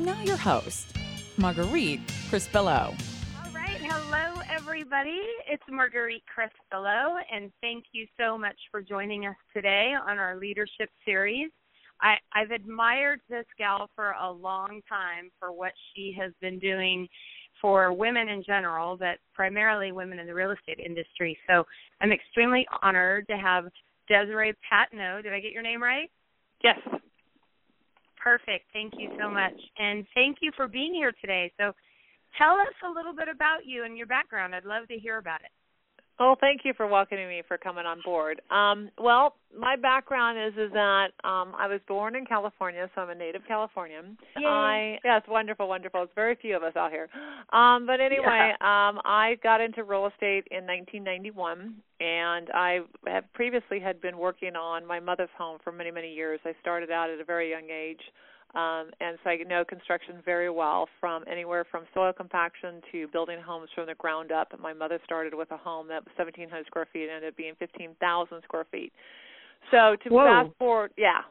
Now, your host, Marguerite Crispillo. All right. Hello, everybody. It's Marguerite Crispillo, and thank you so much for joining us today on our leadership series. I, I've admired this gal for a long time for what she has been doing for women in general, but primarily women in the real estate industry. So I'm extremely honored to have Desiree Patno. Did I get your name right? Yes. Perfect. Thank you so much. And thank you for being here today. So tell us a little bit about you and your background. I'd love to hear about it. Well, thank you for welcoming me for coming on board. Um, well, my background is is that um, I was born in California, so I'm a native Californian. Yay. I yeah, it's wonderful, wonderful. It's very few of us out here. Um, but anyway, Yeah. um, I got into real estate in 1991, and I have previously had been working on my mother's home for many many years. I started out at a very young age. Um, and so I know construction very well, from anywhere from soil compaction to building homes from the ground up. And my mother started with a home that was 1,700 square feet and ended up being 15,000 square feet. So to Whoa. fast forward, yeah,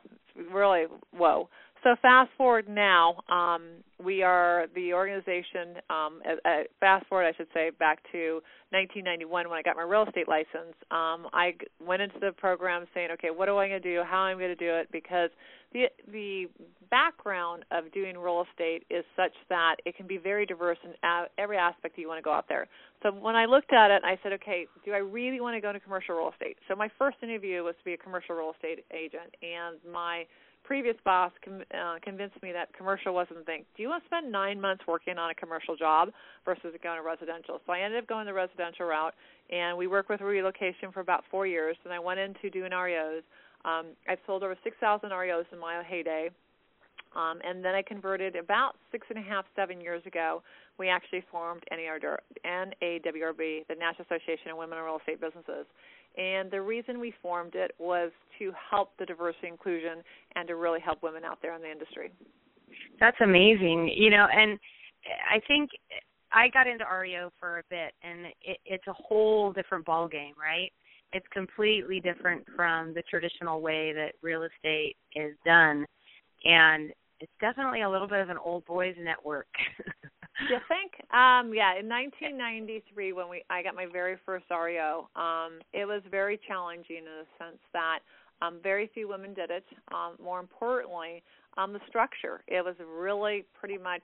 really whoa. So fast forward now, um, we are the organization. Um, uh, uh, fast forward, I should say, back to 1991 when I got my real estate license. Um, I went into the program saying, okay, what am I going to do? How am I going to do it? Because the the background of doing real estate is such that it can be very diverse in every aspect that you want to go out there. So when I looked at it, I said, okay, do I really want to go into commercial real estate? So my first interview was to be a commercial real estate agent, and my previous boss com- uh, convinced me that commercial wasn't the thing. Do you want to spend nine months working on a commercial job versus going to residential? So I ended up going the residential route, and we worked with relocation for about four years. And I went into doing REOs. Um, I've sold over 6,000 REOs in my heyday. Um, and then I converted about six and a half, seven years ago. We actually formed NAWRB, the National Association of Women in Real Estate Businesses. And the reason we formed it was to help the diversity inclusion and to really help women out there in the industry. That's amazing. You know, and I think I got into REO for a bit, and it, it's a whole different ball game, right? It's completely different from the traditional way that real estate is done, and it's definitely a little bit of an old boys network. you think? Um, yeah, in 1993, when we I got my very first REO, um, it was very challenging in the sense that um, very few women did it. Um, more importantly, um, the structure. It was really pretty much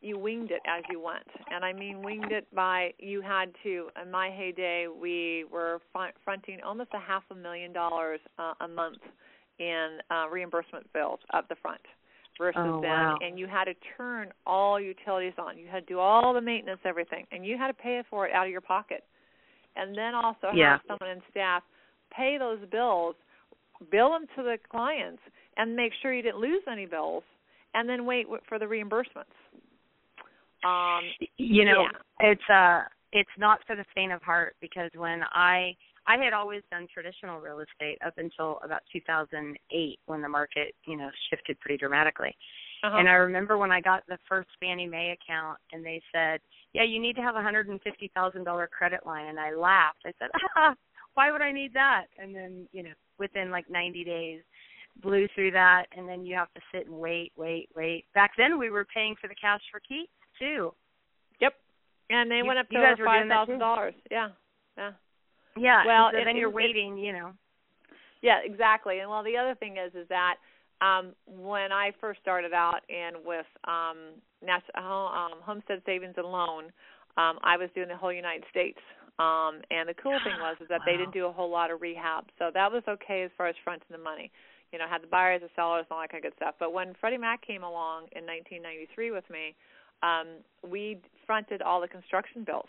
you winged it as you went, and I mean winged it by you had to. In my heyday, we were fronting almost a half a million dollars uh, a month in uh, reimbursement bills up the front versus Oh, then wow. and you had to turn all utilities on. You had to do all the maintenance, everything, and you had to pay for it out of your pocket. And then also Yeah. have someone in staff pay those bills, bill them to the clients, and make sure you didn't lose any bills, and then wait for the reimbursements. Um, you know Yeah. it's uh it's not for the faint of heart because when i i had always done traditional real estate up until about 2008 when the market you know shifted pretty dramatically uh-huh. and i remember when i got the first fannie mae account and they said yeah you need to have a hundred and fifty thousand dollar credit line and i laughed i said ah, why would i need that and then you know within like 90 days blew through that and then you have to sit and wait wait wait back then we were paying for the cash for keys too Yep. And they You- went up to over were doing five that thousand too? dollars. Yeah. Yeah. Yeah. Well, and so then you're it- waiting, you know. Yeah, exactly. And well, the other thing is, is that um, when I first started out and with um, National um, Homestead Savings and Loan, um, I was doing the whole United States. Um, and the cool thing was is that they didn't do a whole lot of rehab, so that was okay as far as fronting the money. You know, had the buyers, the sellers, and all that kind of good stuff. But when Freddie Mac came along in 1993 with me, um, we fronted all the construction bills.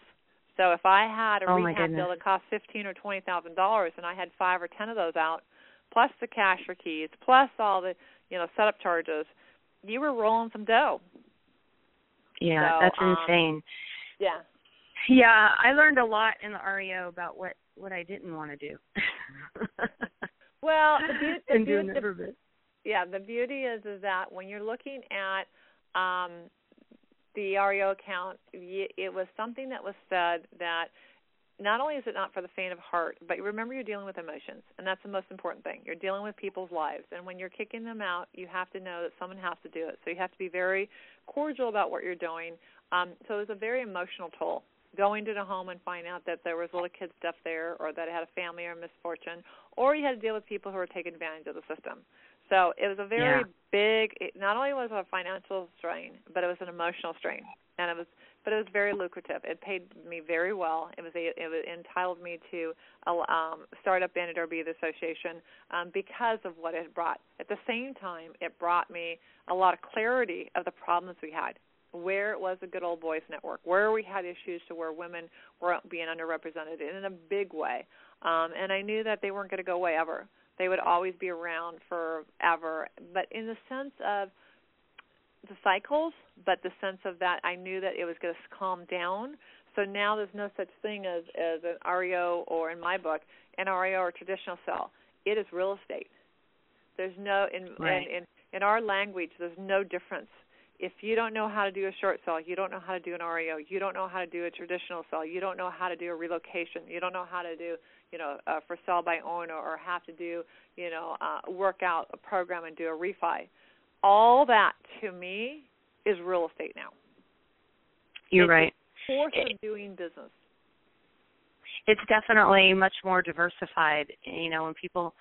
So if I had a Oh, rehab bill that cost fifteen or twenty thousand dollars, and I had five or ten of those out, plus the cash for keys, plus all the you know setup charges, you were rolling some dough. Yeah, so, that's um, insane. Yeah. Yeah, I learned a lot in the REO about what what I didn't want to do. well, the, the, and be- doing the, bit. yeah, the beauty is is that when you're looking at um the REO account, it was something that was said that not only is it not for the faint of heart, but remember you're dealing with emotions, and that's the most important thing. You're dealing with people's lives, and when you're kicking them out, you have to know that someone has to do it. So you have to be very cordial about what you're doing. Um, so it a very emotional toll going to the home and find out that there was little kid stuff there, or that it had a family or misfortune, or you had to deal with people who were taking advantage of the system. So it was a very Yeah. big. It not only was it a financial strain, but it was an emotional strain, and it was but it was very lucrative. It paid me very well. It was a, it was entitled me to a um, start up Bandit RB the association um, because of what it brought. At the same time, it brought me a lot of clarity of the problems we had. Where it was a good old boys network, where we had issues to where women weren't being underrepresented in a big way, um, and I knew that they weren't going to go away ever. They would always be around forever. But in the sense of the cycles, but the sense of that I knew that it was going to calm down. So now there's no such thing as as an REO or in my book an REO or traditional cell. It is real estate. There's no in Right. in, in in our language. There's no difference. If you don't know how to do a short sell, you don't know how to do an REO. You don't know how to do a traditional sell. You don't know how to do a relocation. You don't know how to do you know uh, for sell by owner or have to do you know uh, work out a program and do a refi all that to me is real estate now. You're it's right. The course of doing business. It's definitely much more diversified. You know, when people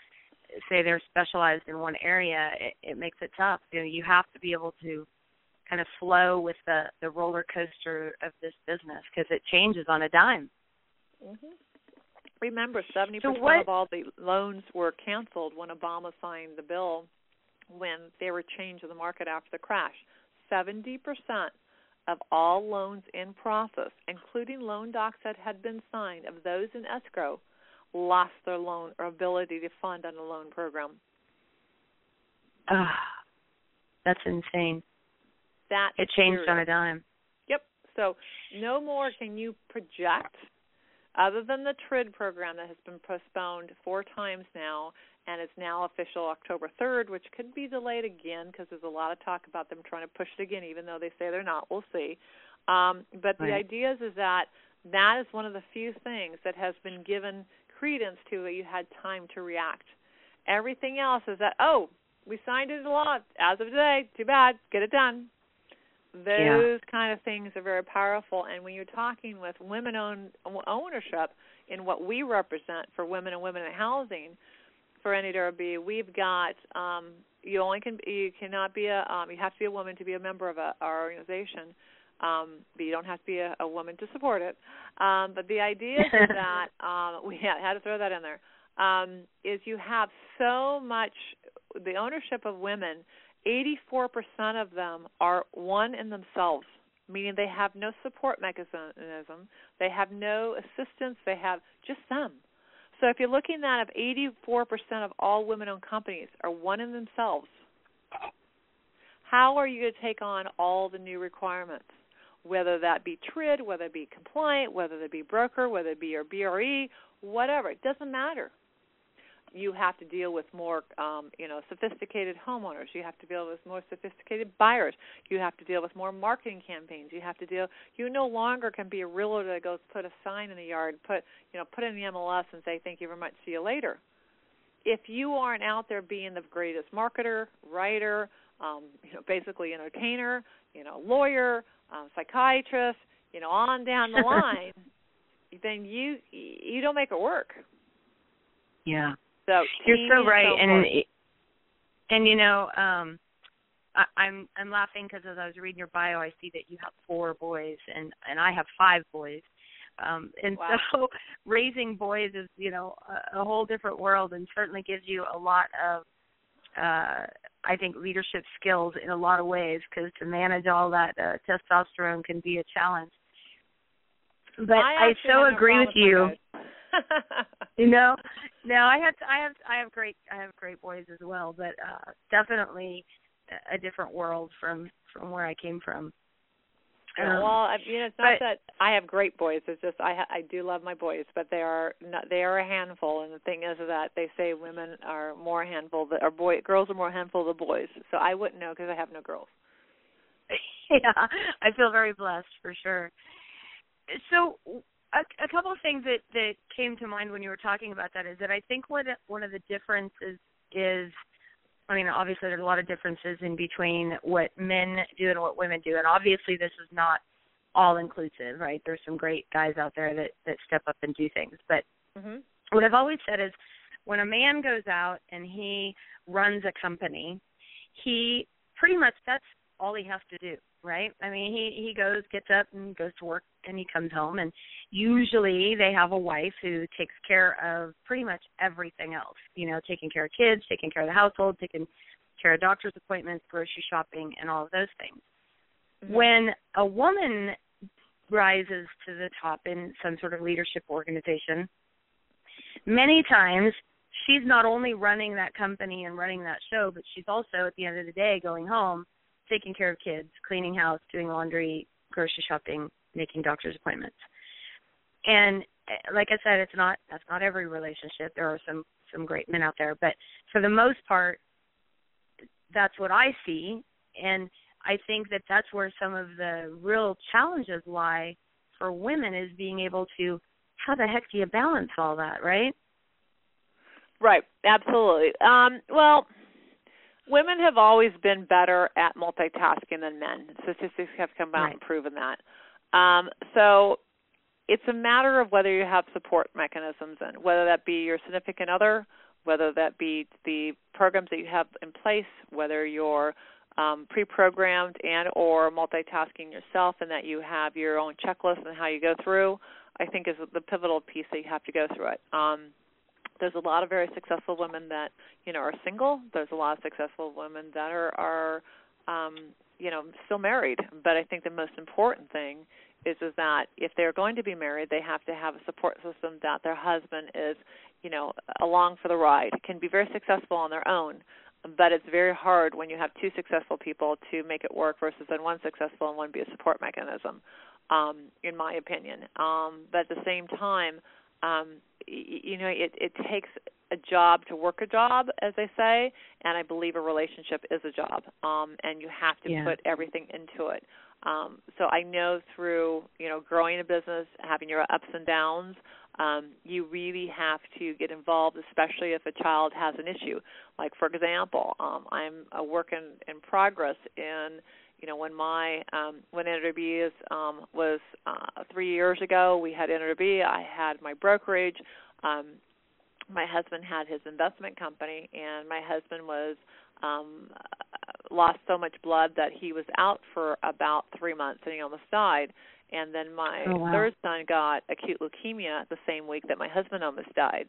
say they're specialized in one area, it, it makes it tough. You know, you have to be able to kind of flow with the the roller coaster of this business because it changes on a dime. Mm-hmm. Remember, 70% So what- of all the loans were canceled when Obama signed the bill when they were changed in the market after the crash. 70% of all loans in process, including loan docs that had been signed, of those in escrow, lost their loan or ability to fund on a loan program. Ah, that's insane. That It changed period. on a dime. Yep. So no more can you project, other than the TRID program that has been postponed four times now, and is now official October 3rd, which could be delayed again because there's a lot of talk about them trying to push it again, even though they say they're not. We'll see. Um, but the Right. idea is, is that that is one of the few things that has been given credence to that you had time to react. Everything else is that, oh, we signed it a lot as of today. Too bad. Get it done those kind of things are very powerful. And when you're talking with women owned ownership in what we represent for women and women in housing for NAWRB we've got um you only can you cannot be a um you have to be a woman to be a member of a, our organization. Um but you don't have to be a, a woman to support it. Um but the idea is that um we had, had to throw that in there um is you have so much the ownership of women 84% of them are one in themselves, meaning they have no support mechanism, they have no assistance, they have just them. So if you're looking at if 84% of all women-owned companies are one in themselves, how are you going to take on all the new requirements? Whether that be TRID, whether it be compliant, whether it be broker, whether it be your BRE, whatever, it doesn't matter you have to deal with more um, you know sophisticated homeowners. You have to deal with more sophisticated buyers. You have to deal with more marketing campaigns. You have to deal you no longer can be a realtor that goes put a sign in the yard put you know put in the MLS and say thank you very much. See you later. If you aren't out there being the greatest marketer writer um, you know basically entertainer you know lawyer um, psychiatrist you know on down the line then you you don't make it work. Yeah. So You're so right, so and and you know, um, I, I'm I'm laughing because as I was reading your bio, I see that you have four boys, and and I have five boys, um, and Wow. so raising boys is you know a, a whole different world, and certainly gives you a lot of, uh, I think, leadership skills in a lot of ways because to manage all that uh, testosterone can be a challenge. But I, actually so agree problem with you. you know no i have i have i have great i have great boys as well but uh definitely a different world from from where I came from. Um, well, I mean, it's not but, that I have great boys. It's just I I do love my boys, but they are not, they are a handful. And the thing is that they say women are more handful, that or boy girls are more handful than boys. So I wouldn't know because I have no girls. yeah, I feel very blessed for sure. So a, a couple of things that that came to mind when you were talking about that is that I think what one of the differences is I mean, obviously there's a lot of differences in between what men do and what women do, and obviously this is not all inclusive, right? There's some great guys out there that that step up and do things, but mm-hmm. what I've always said is when a man goes out and he runs a company, he pretty much that's all he has to do, right? I mean, he he goes, gets up, and goes to work, and he comes home, and usually they have a wife who takes care of pretty much everything else. You know, taking care of kids, taking care of the household, taking care of doctor's appointments, grocery shopping, and all of those things. Mm-hmm. When a woman rises to the top in some sort of leadership organization, many times she's not only running that company and running that show, but she's also at the end of the day going home taking care of kids, cleaning house, doing laundry, grocery shopping, making doctor's appointments. And eh, like I said, it's not that's not every relationship. There are some some great men out there, but for the most part, that's what I see, and I think that that's where some of the real challenges lie for women is being able to how the heck do you balance all that, right? Right, absolutely. Um, well, women have always been better at multitasking than men. Statistics have come out right. and proven that. Um, so it's a matter of whether you have support mechanisms and whether that be your significant other, whether that be the programs that you have in place, whether you're um, pre-programmed and or multitasking yourself and that you have your own checklist and how you go through, I think is the pivotal piece that you have to go through it. Um, there's a lot of very successful women that you know are single. There's a lot of successful women that are are um, you know still married. But I think the most important thing is is that if they're going to be married, they have to have a support system that their husband is you know along for the ride. Can be very successful on their own, but it's very hard when you have two successful people to make it work versus then one successful and one be a support mechanism. Um, in my opinion, um, but at the same time, um, you know, it, it takes a job to work a job, as they say, and I believe a relationship is a job, um, and you have to yeah. put everything into it. Um, so I know through you know growing a business, having your ups and downs, um, you really have to get involved, especially if a child has an issue. Like for example, um, I'm a work in, in progress in you know when my um when NAWRB um was uh 3 years ago we had NAWRB I had my brokerage um my husband had his investment company and my husband was um lost so much blood that he was out for about 3 months and he almost died and then my oh, wow. third son got acute leukemia the same week that my husband almost died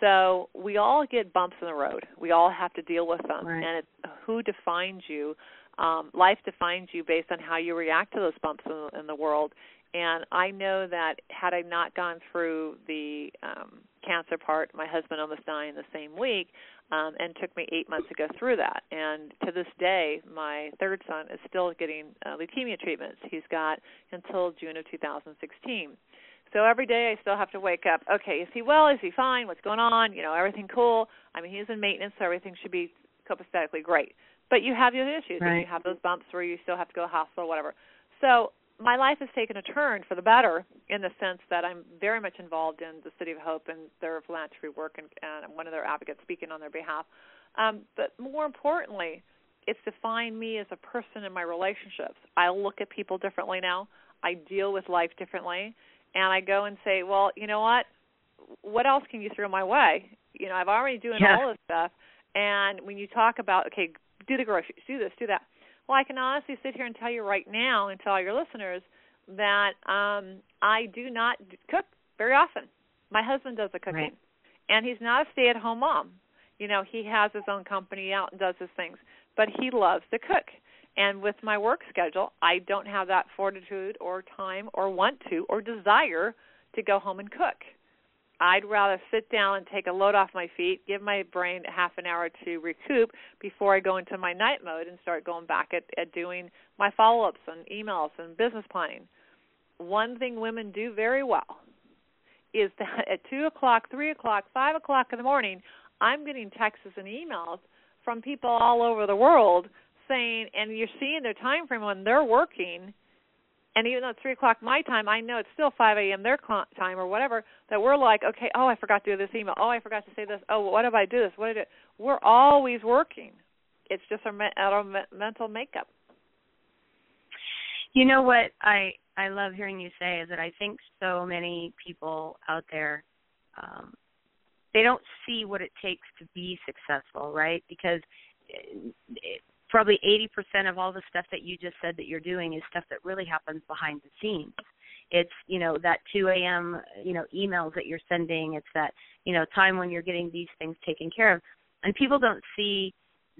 so we all get bumps in the road. We all have to deal with them, right. and it's who defines you um, life defines you based on how you react to those bumps in, in the world. And I know that had I not gone through the um, cancer part, my husband almost died in the same week, um, and took me eight months to go through that. And to this day, my third son is still getting uh, leukemia treatments. He's got until June of 2016. So every day I still have to wake up. Okay, is he well? Is he fine? What's going on? You know, everything cool. I mean, he's in maintenance, so everything should be copacetically great but you have your issues right. and you have those bumps where you still have to go to the hospital whatever so my life has taken a turn for the better in the sense that I'm very much involved in the City of Hope and their philanthropy work, and, and I'm one of their advocates speaking on their behalf. Um, but more importantly, it's defined me as a person in my relationships. I look at people differently now. I deal with life differently, and I go and say, well, you know what? What else can you throw my way? You know, I've already doing yeah. all this stuff. And when you talk about, okay, do the groceries, do this, do that. Well, I can honestly sit here and tell you right now and tell your listeners that um I do not cook very often. My husband does the cooking. Right. And he's not a stay-at-home mom. You know, he has his own company out and does his things, but he loves to cook. And with my work schedule, I don't have that fortitude or time or want to or desire to go home and cook. I'd rather sit down and take a load off my feet, give my brain half an hour to recoup before I go into my night mode and start going back at, at doing my follow ups and emails and business planning. One thing women do very well is that at two o'clock, three o'clock, five o'clock in the morning, I'm getting texts and emails from people all over the world saying, and you're seeing their time frame when they're working and even though it's three o'clock my time, I know it's still five a.m. their time or whatever. That we're like, okay, oh, I forgot to do this email. Oh, I forgot to say this. Oh, what if I do this? What did it? We're always working. It's just our, our mental makeup. You know what I I love hearing you say is that I think so many people out there um they don't see what it takes to be successful, right? Because it, probably 80% of all the stuff that you just said that you're doing is stuff that really happens behind the scenes. It's, you know, that 2 a.m., you know, emails that you're sending. It's that, you know, time when you're getting these things taken care of. And people don't see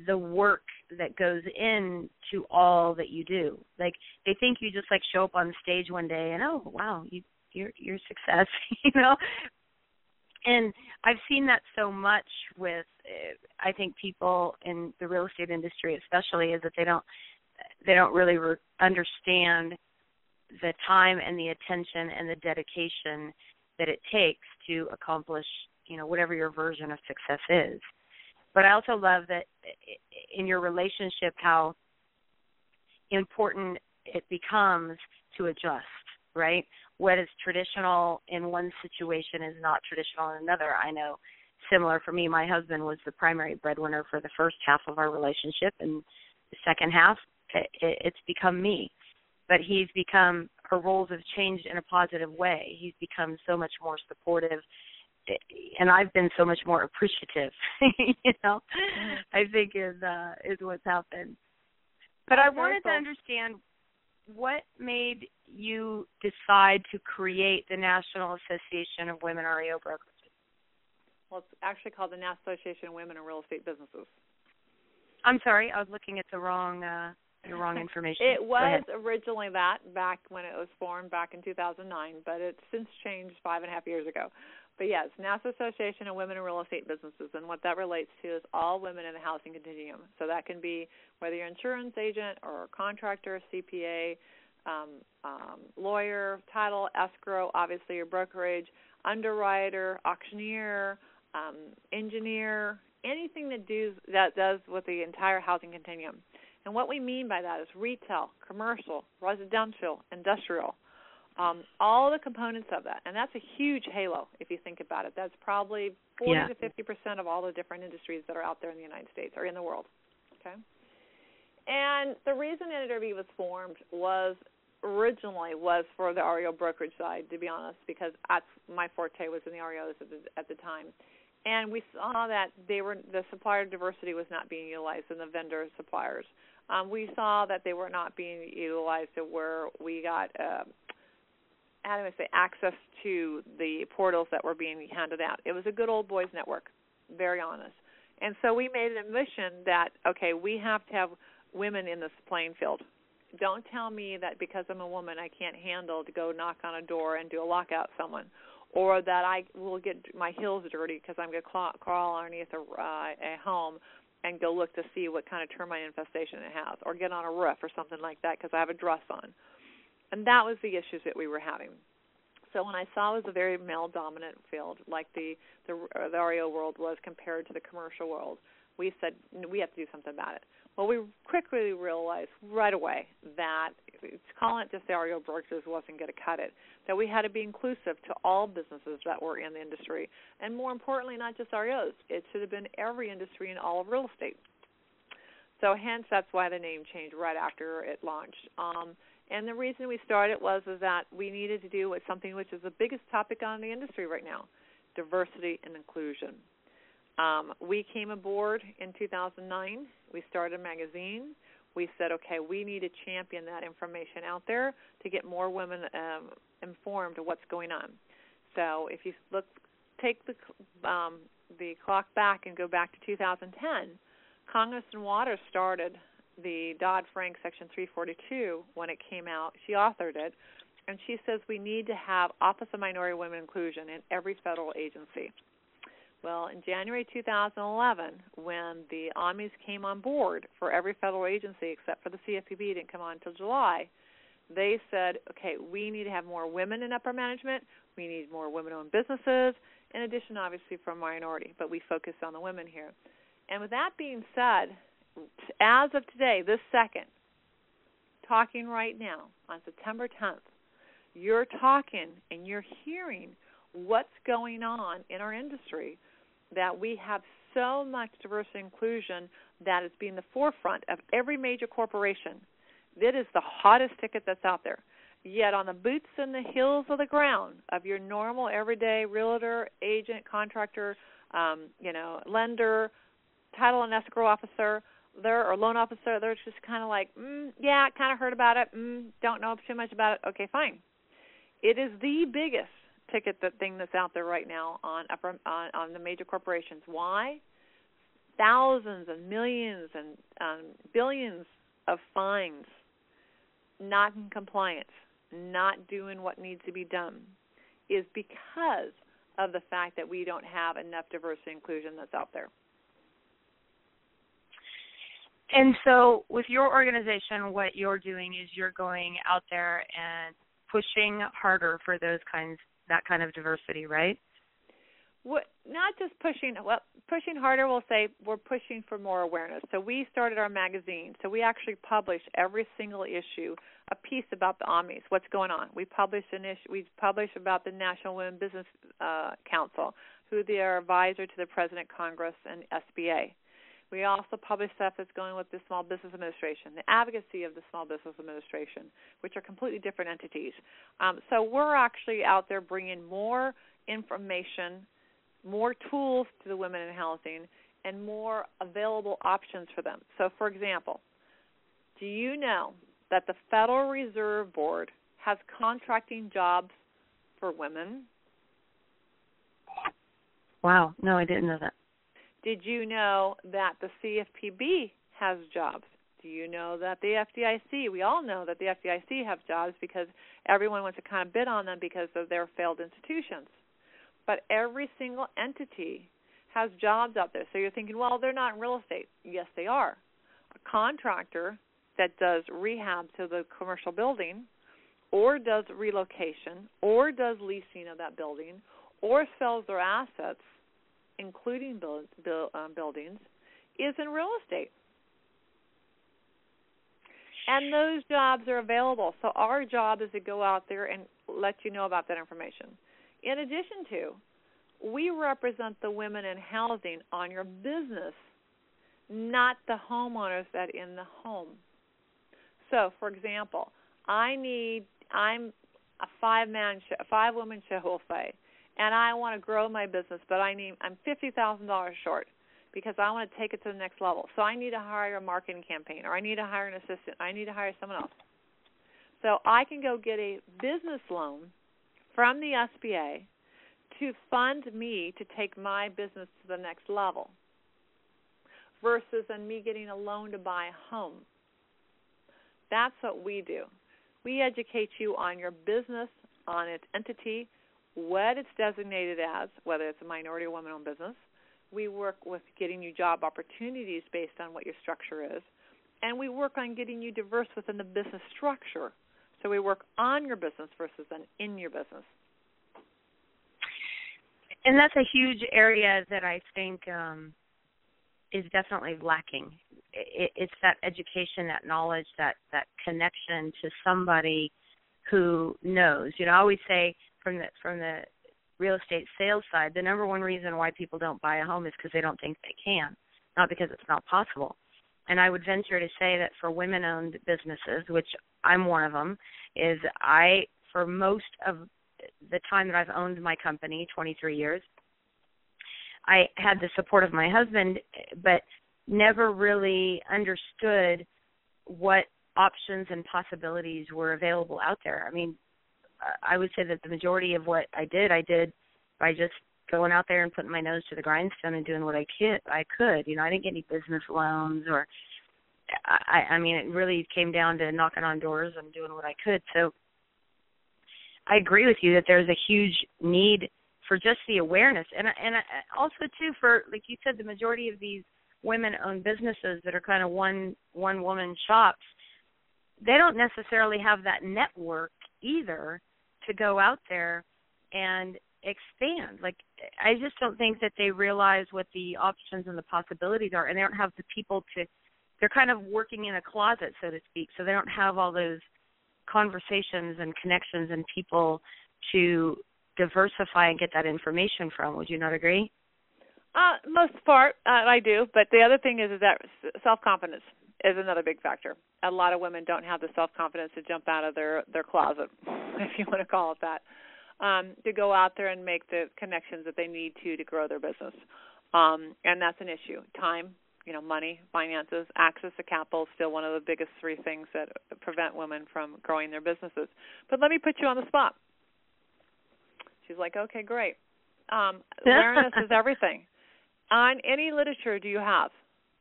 the work that goes into all that you do. Like they think you just like show up on stage one day and oh wow, you you're you're success, you know and I've seen that so much with uh, I think people in the real estate industry especially is that they don't they don't really re- understand the time and the attention and the dedication that it takes to accomplish you know whatever your version of success is. But I also love that in your relationship how important it becomes to adjust right what is traditional in one situation is not traditional in another. I know similar for me, my husband was the primary breadwinner for the first half of our relationship and the second half it, it's become me. But he's become her roles have changed in a positive way. He's become so much more supportive and I've been so much more appreciative, you know. I think is uh is what's happened. But I wanted to understand what made you decide to create the National Association of Women REO Brokers? Well, it's actually called the National Association of Women in Real Estate Businesses. I'm sorry, I was looking at the wrong uh, the wrong information. it was originally that back when it was formed back in 2009, but it's since changed five and a half years ago. But yes, National Association of Women in Real Estate Businesses, and what that relates to is all women in the housing continuum. So that can be whether you're an insurance agent or a contractor, CPA, um, um, lawyer, title, escrow, obviously your brokerage, underwriter, auctioneer, um, engineer, anything that does that does with the entire housing continuum. And what we mean by that is retail, commercial, residential, industrial, um, all the components of that. And that's a huge halo if you think about it. That's probably 40 yeah. to 50 percent of all the different industries that are out there in the United States or in the world. Okay. And the reason NAWRB was formed was originally was for the REO brokerage side, to be honest, because that's my forte was in the REOs at the, at the time. And we saw that they were the supplier diversity was not being utilized in the vendor suppliers. Um, we saw that they were not being utilized to where we got uh, how do I say access to the portals that were being handed out. It was a good old boys network, very honest. And so we made a mission that okay, we have to have women in this playing field. Don't tell me that because I'm a woman I can't handle to go knock on a door and do a lockout someone, or that I will get my heels dirty because I'm to crawl underneath a, uh, a home and go look to see what kind of termite infestation it has, or get on a roof or something like that because I have a dress on. And that was the issues that we were having. So when I saw it was a very male dominant field, like the the, uh, the REO world was compared to the commercial world, we said we have to do something about it. Well, we quickly realized right away that calling it just the REO brokers wasn't going to cut it. That we had to be inclusive to all businesses that were in the industry, and more importantly, not just REOs. It should have been every industry in all of real estate. So, hence, that's why the name changed right after it launched. Um, and the reason we started was is that we needed to do with something which is the biggest topic on the industry right now: diversity and inclusion. Um, we came aboard in 2009. We started a magazine. We said, okay, we need to champion that information out there to get more women um, informed of what's going on. So if you look, take the um, the clock back and go back to 2010, Congresswoman Waters started the Dodd Frank Section 342 when it came out. She authored it, and she says we need to have Office of Minority Women Inclusion in every federal agency. Well, in January 2011, when the OMWIs came on board for every federal agency except for the CFPB, didn't come on until July, they said, okay, we need to have more women in upper management. We need more women-owned businesses, in addition, obviously, for minority, but we focus on the women here. And with that being said, as of today, this second, talking right now on September 10th, you're talking and you're hearing what's going on in our industry that we have so much diversity inclusion that is being the forefront of every major corporation. It is the hottest ticket that's out there. Yet on the boots and the heels of the ground of your normal everyday realtor, agent, contractor, um, you know, lender, title and escrow officer, there or loan officer, they're just kind of like, mm, yeah, kind of heard about it, mm, don't know too much about it. Okay, fine. It is the biggest ticket that thing that's out there right now on upper on, on the major corporations. Why? Thousands and millions and um, billions of fines, not in compliance, not doing what needs to be done, is because of the fact that we don't have enough diversity inclusion that's out there. And so, with your organization, what you're doing is you're going out there and pushing harder for those kinds, that kind of diversity, right? What, not just pushing. Well, pushing harder. We'll say we're pushing for more awareness. So we started our magazine. So we actually publish every single issue a piece about the OMWIs, what's going on. We publish an issue. We publish about the National Women Business uh, Council, who they are advisor to the President, Congress, and SBA. We also publish stuff that's going with the Small Business Administration, the advocacy of the Small Business Administration, which are completely different entities. Um, so we're actually out there bringing more information, more tools to the women in housing, and more available options for them. So, for example, do you know that the Federal Reserve Board has contracting jobs for women? Wow, no, I didn't know that. Did you know that the CFPB has jobs? Do you know that the FDIC, we all know that the FDIC have jobs because everyone wants to kind of bid on them because of their failed institutions. But every single entity has jobs out there. So you're thinking, well, they're not in real estate. Yes, they are. A contractor that does rehab to the commercial building or does relocation or does leasing of that building or sells their assets including build, build, um, buildings, is in real estate. And those jobs are available. So our job is to go out there and let you know about that information. In addition to, we represent the women in housing on your business, not the homeowners that in the home. So, for example, I need I'm a five man a five woman show will say and I want to grow my business, but I need I'm fifty thousand dollars short because I want to take it to the next level. So I need to hire a marketing campaign, or I need to hire an assistant. I need to hire someone else. So I can go get a business loan from the SBA to fund me to take my business to the next level versus than me getting a loan to buy a home. That's what we do. We educate you on your business, on its entity, what it's designated as, whether it's a minority or woman owned business. We work with getting you job opportunities based on what your structure is. And we work on getting you diverse within the business structure. So we work on your business versus then in your business. And that's a huge area that I think um, is definitely lacking. It, it's that education, that knowledge, that that connection to somebody who knows. You know, I always say from the from the real estate sales side, the number one reason why people don't buy a home is because they don't think they can, not because it's not possible. And I would venture to say that for women-owned businesses, which I'm one of them, is I for most of the time that I've owned my company, 23 years, I had the support of my husband, but never really understood what options and possibilities were available out there. I mean, I would say that the majority of what I did, I did by just going out there and putting my nose to the grindstone and doing what I could. I could, you know, I didn't get any business loans or I I mean it really came down to knocking on doors and doing what I could. So I agree with you that there's a huge need for just the awareness, and and uh, also too for like you said, the majority of these women-owned businesses that are kind of one one woman shops, they don't necessarily have that network either to go out there and expand. Like I just don't think that they realize what the options and the possibilities are and they don't have the people to they're kind of working in a closet so to speak. So they don't have all those conversations and connections and people to diversify and get that information from. Would you not agree? Uh, most part, uh, I do. But the other thing is, is that self confidence is another big factor. A lot of women don't have the self confidence to jump out of their their closet, if you want to call it that um, to go out there and make the connections that they need to to grow their business. Um, and that's an issue. Time, you know, money, finances, access to capital is still one of the biggest three things that prevent women from growing their businesses. But let me put you on the spot. She's like, okay, great. Um, awareness is everything. On any literature do you have?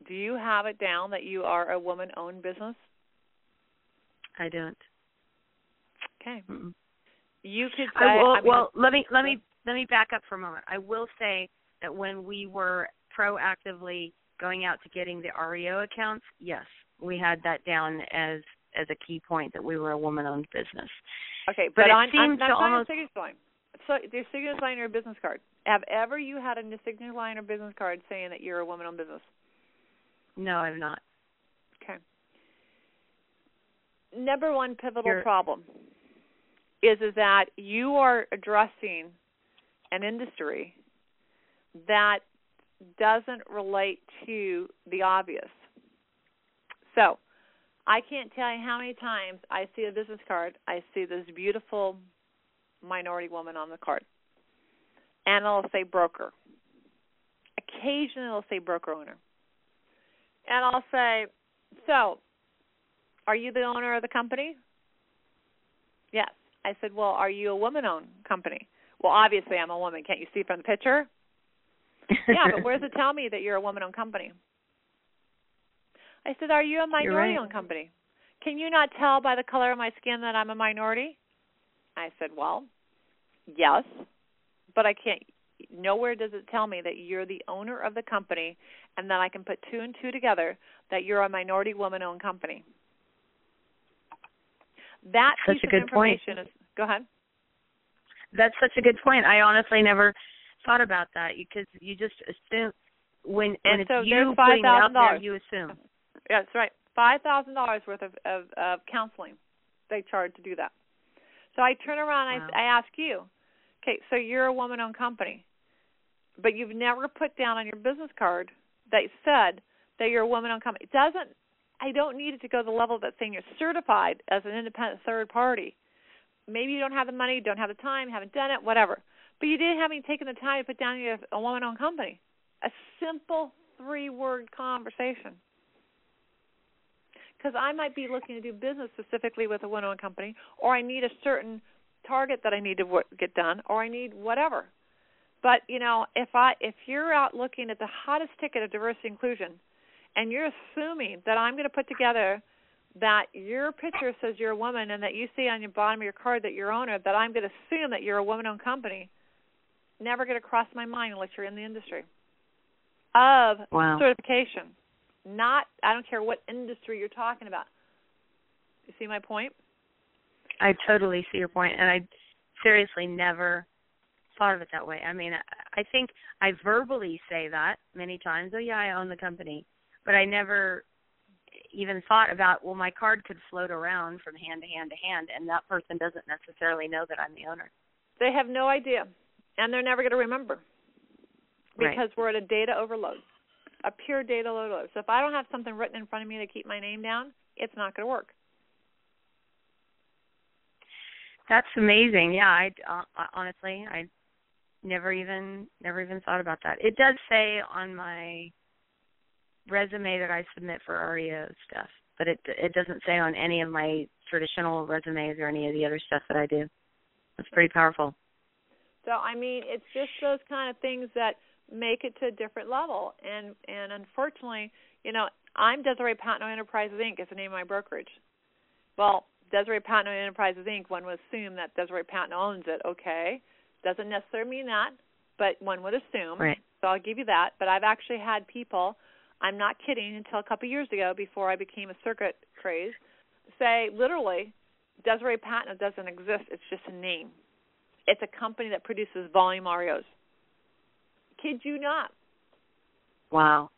Do you have it down that you are a woman-owned business? I don't. Okay. Mm-mm. You could. Say, I will, I mean, well, let me let me let me back up for a moment. I will say that when we were proactively going out to getting the REO accounts, yes, we had that down as as a key point that we were a woman-owned business. Okay, but, but it on, on, to on almost. signature line. So the signature line or business card. Have ever you had a signature line or business card saying that you're a woman-owned business? No, I've not. Okay. Number one pivotal You're, problem is is that you are addressing an industry that doesn't relate to the obvious. So, I can't tell you how many times I see a business card, I see this beautiful minority woman on the card. And it'll say broker. Occasionally it'll say broker owner. And I'll say, So, are you the owner of the company? Yes. I said, Well, are you a woman owned company? Well, obviously I'm a woman. Can't you see from the picture? yeah, but where does it tell me that you're a woman owned company? I said, Are you a minority owned right. company? Can you not tell by the color of my skin that I'm a minority? I said, Well, yes, but I can't. Nowhere does it tell me that you're the owner of the company and that I can put two and two together that you're a minority woman owned company. That Such piece a good of information point. is go ahead. That's such a good point. I honestly never thought about that because you just assume when And it's so you putting out there, $5,000. you assume. Yeah, that's right. Five thousand dollars worth of, of of counseling they charge to do that. So I turn around and Wow. I, I ask you, okay, so you're a woman-owned company, but you've never put down on your business card that said that you're a woman-owned company. It doesn't. I don't need it to go to the level of that saying you're certified as an independent third party. Maybe you don't have the money, don't have the time, haven't done it, whatever. But you did haven't taken the time to put down you're a woman-owned company. A simple three-word conversation because I might be looking to do business specifically with a woman-owned company, or I need a certain target that I need to get done, or I need whatever. But you know, if I if you're out looking at the hottest ticket of diversity inclusion, and you're assuming that I'm going to put together that your picture says you're a woman and that you see on your bottom of your card that you're owner, that I'm going to assume that you're a woman-owned company, never going to cross my mind unless you're in the industry of Wow. certification. Not I don't care what industry you're talking about. You see my point? I totally see your point, and I seriously never thought of it that way. I mean, I, I think I verbally say that many times. Oh yeah, I own the company, but I never even thought about well, my card could float around from hand to hand to hand, and that person doesn't necessarily know that I'm the owner. They have no idea, and they're never going to remember Right. because we're at a data overload, a pure data overload. So if I don't have something written in front of me to keep my name down, it's not going to work. That's amazing. Yeah, I uh, honestly I never even never even thought about that. It does say on my resume that I submit for REO stuff, but it it doesn't say on any of my traditional resumes or any of the other stuff that I do. That's pretty powerful. So I mean, it's just those kind of things that make it to a different level. And and unfortunately, you know, I'm Desiree Patno Enterprises Inc. is the name of my brokerage. Well, Desiree Patno Enterprises Inc., one would assume that Desiree Patno owns it. Okay, doesn't necessarily mean that, but one would assume. Right. So I'll give you that. But I've actually had people, I'm not kidding, until a couple years ago, before I became a circuit craze, say literally, Desiree Patno doesn't exist. It's just a name. It's a company that produces volume REOs. Kid you not. Wow.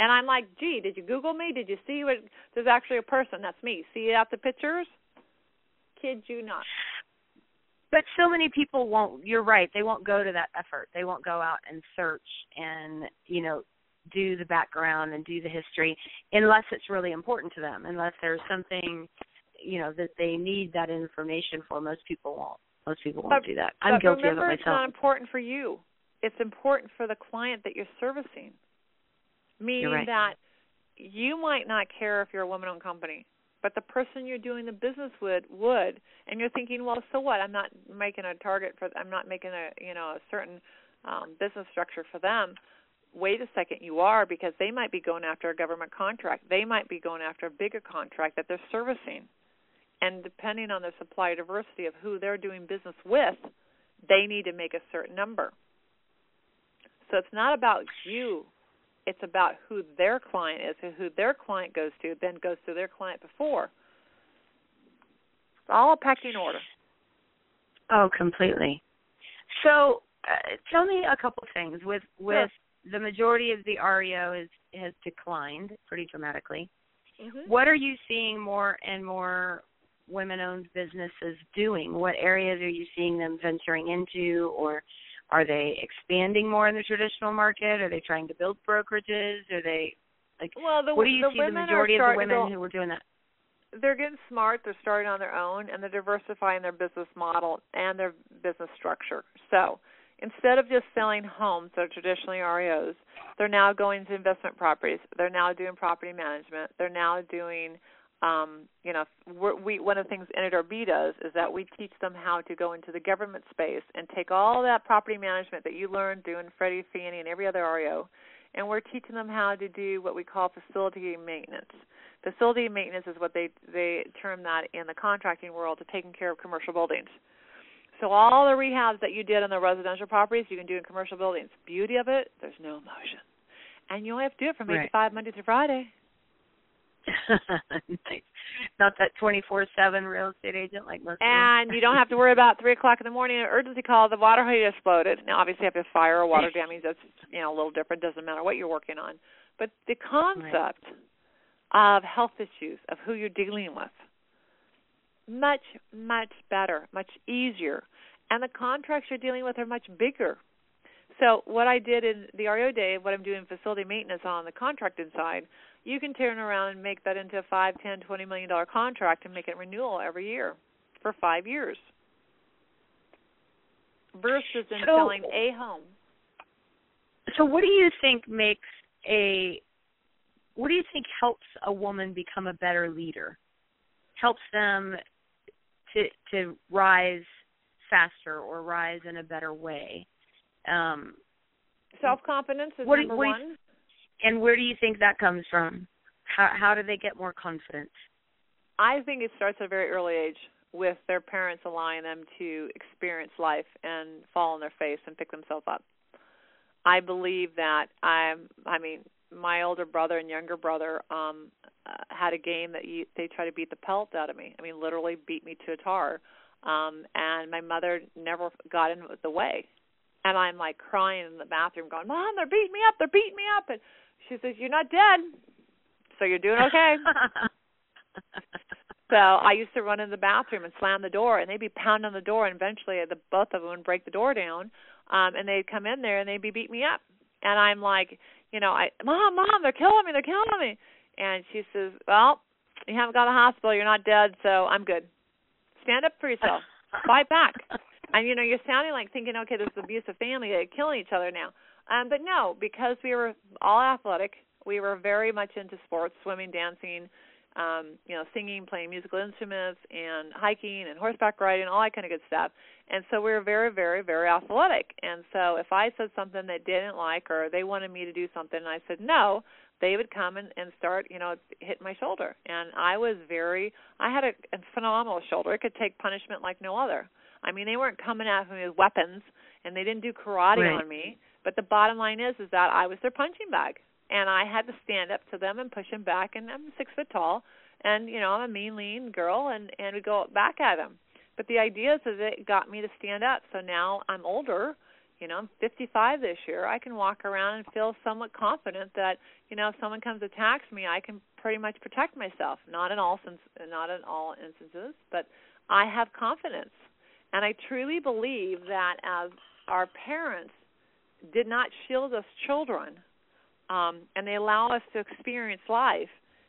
And I'm like, gee, did you Google me? Did you see what? There's actually a person. That's me. See out the pictures? Kid you not. But so many people won't. You're right. They won't go to that effort. They won't go out and search and you know do the background and do the history unless it's really important to them. Unless there's something you know that they need that information for. Most people won't. Most people won't But- do that. I'm guilty remember, of it it's not important for you. It's important for the client that you're servicing. Meaning right. that you might not care if you're a woman-owned company, but the person you're doing the business with would, and you're thinking, well, so what? I'm not making a target for. I'm not making a you know a certain um, business structure for them. Wait a second, you are because they might be going after a government contract. They might be going after a bigger contract that they're servicing. And depending on the supply diversity of who they're doing business with, they need to make a certain number. So it's not about you. It's about who their client is, and who their client goes to, then goes to their client before. It's all a pecking order. Oh, completely. So, uh, tell me a couple things. With with the majority of the REO is has declined pretty dramatically. Mm-hmm. What are you seeing more and more women-owned businesses doing? What areas are you seeing them venturing into, or are they expanding more in the traditional market? Are they trying to build brokerages? Are they like Well, the, what do you the see the majority of the women who are doing that? they're getting smart. They're starting on their own, and they're diversifying their business model and their business structure. So instead of just selling homes that are traditionally REOs, they're now going to investment properties. They're now doing property management. They're now doing, um, you know, we're, we one of the things NAWRB does is that we teach them how to go into the government space and take all that property management that you learned doing Freddie, Fannie, and every other REO, and we're teaching them how to do what we call facility maintenance. Facility maintenance is what they they term that in the contracting world to taking care of commercial buildings. So all the rehabs that you did on the residential properties, you can do in commercial buildings. Beauty of it, there's no emotion, and you only have to do it from eight to five Monday through Friday. Nice. Not that twenty-four-seven real estate agent like most. And you don't have to worry about three o'clock in the morning an urgency call. The water heater exploded. Now, obviously, if you have fire or water damage, that's you know a little different. Doesn't matter what you're working on. But the concept of health issues of who you're dealing with, much much better, much easier, and the contracts you're dealing with are much bigger. So what I did in the REO day, what I'm doing facility maintenance on the contracting side, you can turn around and make that into a five, ten, twenty million dollar contract and make it renewal every year for five years. Versus in So- selling a home. So, what do you think makes a what do you think helps a woman become a better leader? Helps them to to rise faster or rise in a better way. Um, Self confidence is What number what one. And where do you think that comes from? How how do they get more confidence? I think it starts at a very early age with their parents allowing them to experience life and fall on their face and pick themselves up. I believe that I'm I mean my older brother and younger brother um had a game that you, they try to beat the pelt out of me. I mean literally beat me to a tar. Um and my mother never got in the way. And I'm like crying in the bathroom going, "Mom, they're beating me up. They're beating me up." And she says, "You're not dead." So you're doing okay. So I used to run in the bathroom and slam the door, and they'd be pounding on the door, and eventually the both of them would break the door down, um, and they'd come in there and they'd be beating me up, and I'm like, you know, I, mom, mom, they're killing me, they're killing me, and she says, well, you haven't gone to the hospital, you're not dead, so I'm good. Stand up for yourself, fight back, and you know, you're sounding like thinking, okay, this is abusive family, they're killing each other now, um, but no, because we were all athletic, we were very much into sports, swimming, dancing um, you know, singing, playing musical instruments, and hiking and horseback riding, all that kind of good stuff. And so we were very, very, very athletic. And so if I said something they didn't like or they wanted me to do something and I said no, they would come and, and start, you know, hitting my shoulder. And I was very, I had a, a phenomenal shoulder. It could take punishment like no other. I mean, they weren't coming at me with weapons, and they didn't do karate right. on me. But the bottom line is, is that I was their punching bag, and I had to stand up to them and push them back. And I'm six foot tall, and you know, I'm a mean, lean girl, and and we go back at them. But the idea is that it got me to stand up. So now I'm older you know i'm 55 this year i can walk around and feel somewhat confident that you know if someone comes attacks me i can pretty much protect myself not in all sense not in all instances but i have confidence and i truly believe that as our parents did not shield us children um and they allow us to experience life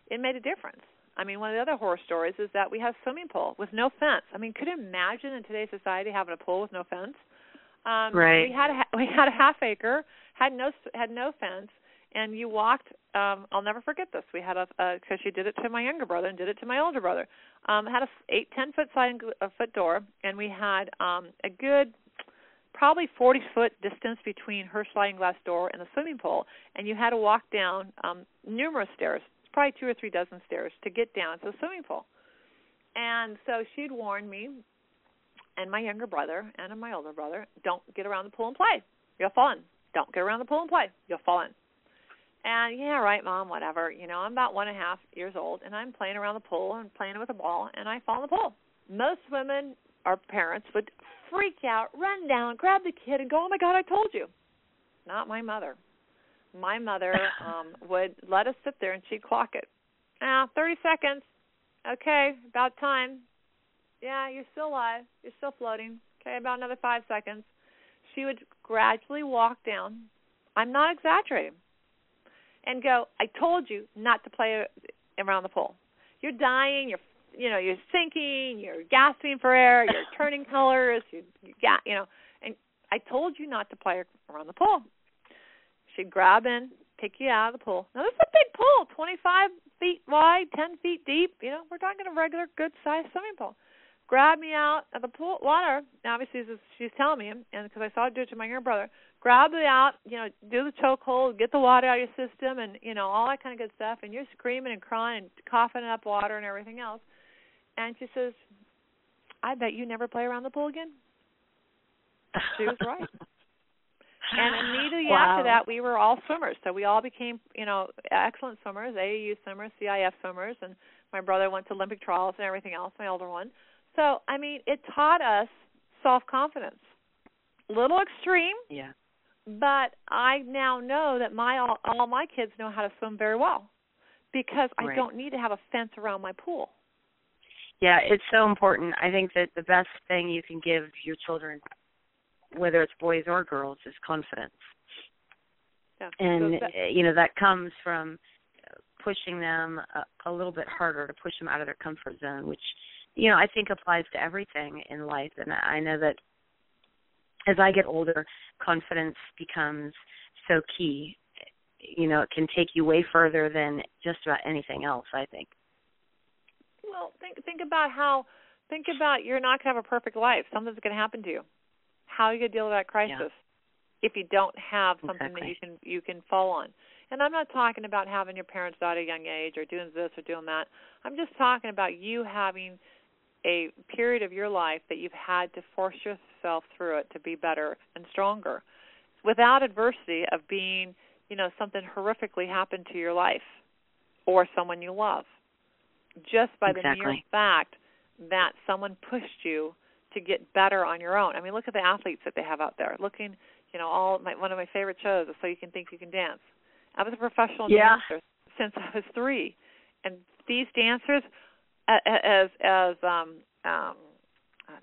it made a difference I mean, one of the other horror stories is that we have swimming pool with no fence. I mean, could you imagine in today's society having a pool with no fence? Um, right. We had a, we had a half acre, had no had no fence, and you walked. Um, I'll never forget this. We had a because she did it to my younger brother and did it to my older brother. Um, had a eight ten foot sliding a foot door, and we had um, a good probably 40 foot distance between her sliding glass door and the swimming pool, and you had to walk down um, numerous stairs, probably two or three dozen stairs, to get down to the swimming pool. And so she'd warned me and my younger brother and my older brother don't get around the pool and play. You'll fall in. Don't get around the pool and play. You'll fall in. And yeah, right, mom, whatever. You know, I'm about one and a half years old, and I'm playing around the pool and playing with a ball, and I fall in the pool. Most women, our parents, would freak out, run down, grab the kid, and go, "Oh my God, I told you." Not my mother. My mother um would let us sit there, and she'd clock it. Ah, 30 seconds. Okay, about time. Yeah, you're still alive. You're still floating. Okay, about another five seconds. She would gradually walk down. I'm not exaggerating. And go, I told you not to play around the pool. You're dying. You're, you know, you're sinking. You're gasping for air. You're turning colors. You, you got, you know. And I told you not to play around the pool. She'd grab in, pick you out of the pool. Now this is a big pool, 25 feet wide, 10 feet deep. You know, we're talking a regular, good-sized swimming pool grab me out of the pool water. Obviously, she's telling me, and because I saw her do it to my younger brother, grab me out, you know, do the choke hold, get the water out of your system, and you know all that kind of good stuff. And you're screaming and crying and coughing up water and everything else. And she says, "I bet you never play around the pool again." She was right. and immediately wow. after that, we were all swimmers. So we all became, you know, excellent swimmers, AAU swimmers, CIF swimmers, and my brother went to Olympic trials and everything else. My older one. So, I mean, it taught us self confidence. Little extreme. Yeah. But I now know that my all, all my kids know how to swim very well because right. I don't need to have a fence around my pool. Yeah, it's so important. I think that the best thing you can give your children, whether it's boys or girls, is confidence. Yeah. And so that, eh, you know that comes from pushing them a, a little bit harder to push them out of their comfort zone, which you know, I think applies to everything in life. And I know that as I get older, confidence becomes so key. You know, it can take you way further than just about anything else. I think. Well, think think about how think about you're not gonna have a perfect life. Something's gonna happen to you. How are you gonna deal with that crisis yeah. if you don't have something exactly. that you can you can fall on? And I'm not talking about having your parents die at a young age or doing this or doing that. I'm just talking about you having a period of your life that you've had to force yourself through it to be better and stronger without adversity of being, you know, something horrifically happened to your life or someone you love. Just by exactly. the mere fact that someone pushed you to get better on your own. I mean, look at the athletes that they have out there. Looking, you know, all my one of my favorite shows is So You Can Think You Can Dance. I was a professional yeah. dancer since I was 3. And these dancers as as um um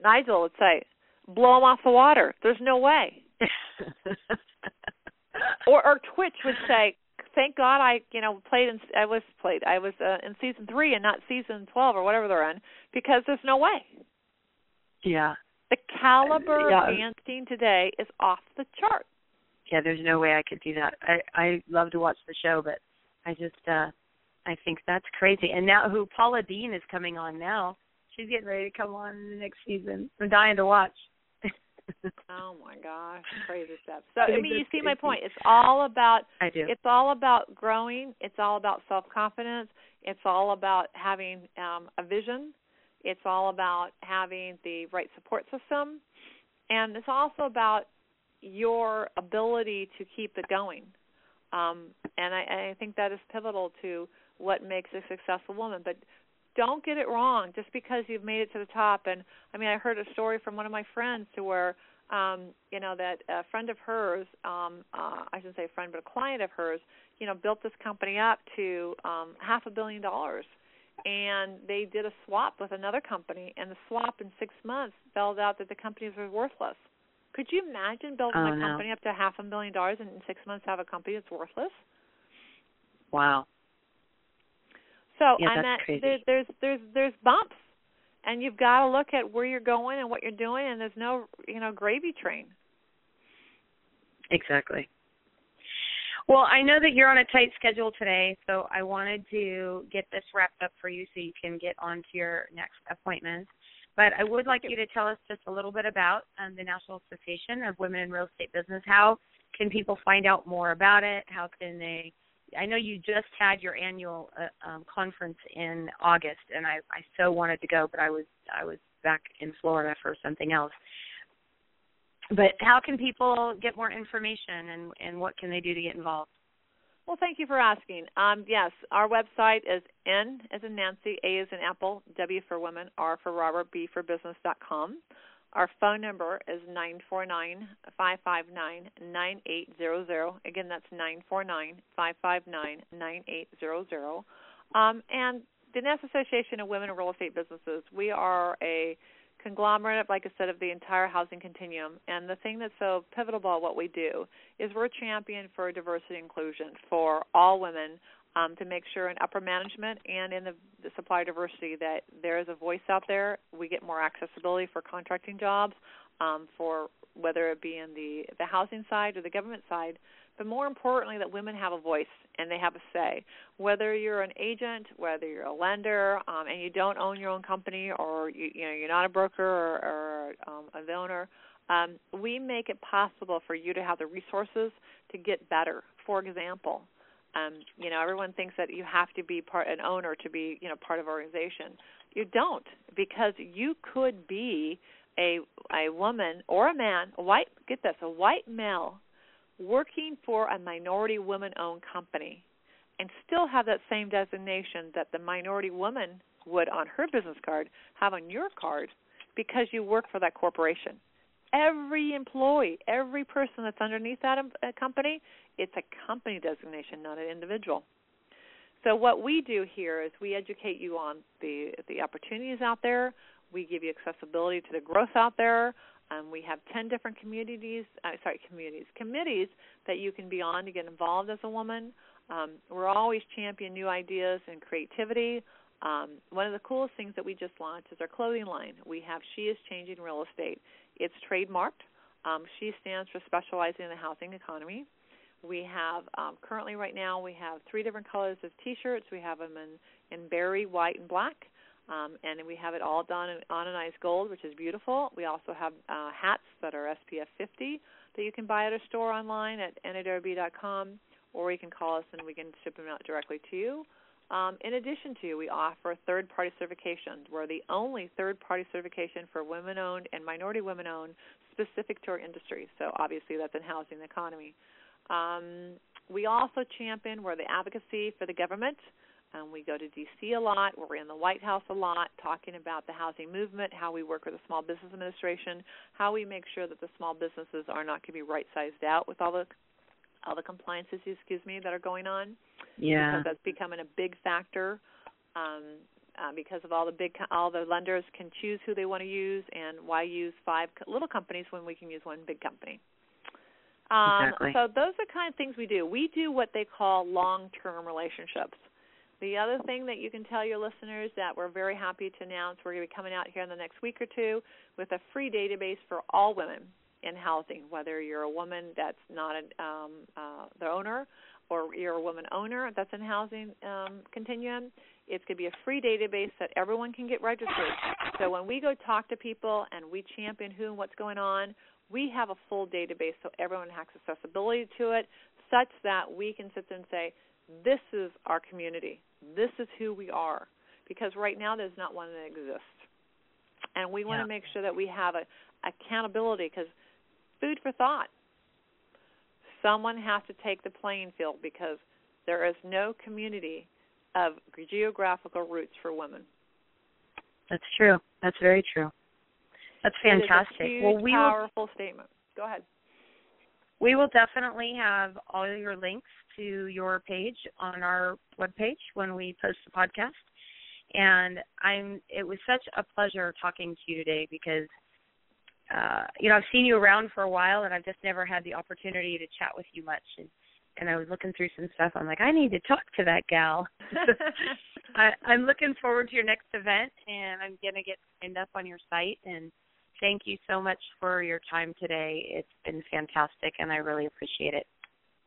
Nigel would say, blow them off the water. There's no way. or or Twitch would say, thank God I you know played in I was played I was uh, in season three and not season twelve or whatever they're in because there's no way. Yeah. The caliber yeah. of dancing today is off the chart. Yeah, there's no way I could do that. I I love to watch the show, but I just uh I think that's crazy. And now who Paula Deen is coming on now. She's getting ready to come on in the next season. I'm dying to watch. oh my gosh, crazy stuff. So I mean, you see my point. It's all about. I do. It's all about growing. It's all about self confidence. It's all about having um, a vision. It's all about having the right support system, and it's also about your ability to keep it going. Um, and I, I think that is pivotal to what makes a successful woman. But don't get it wrong. Just because you've made it to the top and i mean i heard a story from one of my friends to where um you know that a friend of hers um uh i shouldn't say a friend but a client of hers you know built this company up to um half a billion dollars. And they did a swap with another company and the swap in six months found out that the companies were worthless. Could you imagine building oh, a no. company up to half a million dollars and in six months have a company that's worthless? Wow so yeah, I meant there, there's there's there's bumps, and you've got to look at where you're going and what you're doing, and there's no you know gravy train. Exactly. Well, I know that you're on a tight schedule today, so I wanted to get this wrapped up for you so you can get on to your next appointment. But I would like you to tell us just a little bit about um, the National Association of Women in Real Estate Business. How can people find out more about it? How can they I know you just had your annual uh, um, conference in August, and I, I so wanted to go, but I was I was back in Florida for something else. But how can people get more information, and and what can they do to get involved? Well, thank you for asking. Um, yes, our website is N as in Nancy, A as in Apple, W for women, R for Robert, B for business dot com. Our phone number is nine four nine five five nine nine eight zero zero. Again, that's nine four nine five five nine nine eight zero zero. Um, and the National Association of Women in Real Estate Businesses, we are a conglomerate, like I said, of the entire housing continuum. And the thing that's so pivotal about what we do is we're a champion for diversity inclusion for all women um, to make sure in upper management and in the, the supply diversity that there is a voice out there. We get more accessibility for contracting jobs, um, for whether it be in the the housing side or the government side. But more importantly, that women have a voice and they have a say. Whether you're an agent, whether you're a lender, um, and you don't own your own company, or you, you know you're not a broker or, or um, a owner, um, we make it possible for you to have the resources to get better. For example, um, you know, everyone thinks that you have to be part an owner to be, you know, part of an organization. You don't because you could be a a woman or a man, a white get this, a white male working for a minority woman owned company and still have that same designation that the minority woman would on her business card have on your card because you work for that corporation. Every employee, every person that's underneath that um, company it's a company designation, not an individual. So what we do here is we educate you on the the opportunities out there. We give you accessibility to the growth out there. Um, we have 10 different communities, uh, sorry, communities, committees that you can be on to get involved as a woman. Um, we're always champion new ideas and creativity. Um, one of the coolest things that we just launched is our clothing line. We have She is Changing Real Estate. It's trademarked. Um, she stands for specializing in the housing economy. We have um, currently right now we have three different colors of T-shirts. We have them in in berry, white, and black, um, and we have it all done in anodized gold, which is beautiful. We also have uh, hats that are SPF 50 that you can buy at a store online at nawrb.com, or you can call us and we can ship them out directly to you. Um, in addition to, we offer third-party certifications. We're the only third-party certification for women-owned and minority women-owned specific to our industry. So obviously that's in housing economy. Um, we also champion, we're the advocacy for the government. Um, we go to D.C. a lot. We're in the White House a lot, talking about the housing movement, how we work with the Small Business Administration, how we make sure that the small businesses are not going to be right-sized out with all the all the compliances, excuse me, that are going on. Yeah, because that's becoming a big factor. Um, uh, because of all the big, all the lenders can choose who they want to use, and why use five little companies when we can use one big company. Um, exactly. So those are kind of things we do. We do what they call long-term relationships. The other thing that you can tell your listeners that we're very happy to announce, we're going to be coming out here in the next week or two with a free database for all women in housing, whether you're a woman that's not a, um, uh, the owner or you're a woman owner that's in housing um, continuum. It's going to be a free database that everyone can get registered. So when we go talk to people and we champion who and what's going on, we have a full database so everyone has accessibility to it, such that we can sit there and say, this is our community. This is who we are. Because right now there's not one that exists. And we want to make sure that we have a accountability because food for thought. Someone has to take the playing field because there is no community of geographical roots for women. That's true. That's very true. That's fantastic. Huge, well, we powerful will, statement. Go ahead. We will definitely have all your links to your page on our webpage when we post the podcast. And I'm it was such a pleasure talking to you today because uh you know, I've seen you around for a while and I've just never had the opportunity to chat with you much and and I was looking through some stuff. I'm like, I need to talk to that gal. I, I'm looking forward to your next event, and I'm gonna get signed up on your site. And thank you so much for your time today. It's been fantastic, and I really appreciate it.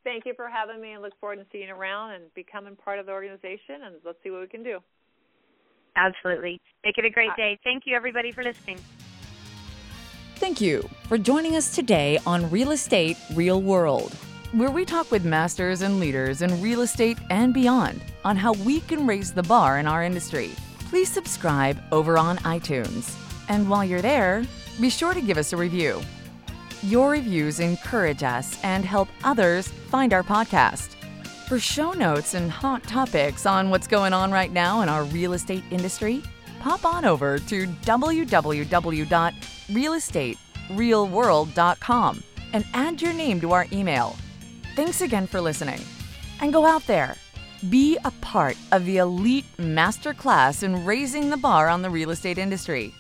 Thank you for having me, and look forward to seeing you around and becoming part of the organization. And let's see what we can do. Absolutely. Make it a great day. Thank you, everybody, for listening. Thank you for joining us today on Real Estate Real World where we talk with masters and leaders in real estate and beyond on how we can raise the bar in our industry. Please subscribe over on iTunes. And while you're there, be sure to give us a review. Your reviews encourage us and help others find our podcast. For show notes and hot topics on what's going on right now in our real estate industry, pop on over to www.realestaterealworld.com and add your name to our email Thanks again for listening. And go out there. Be a part of the elite masterclass in raising the bar on the real estate industry.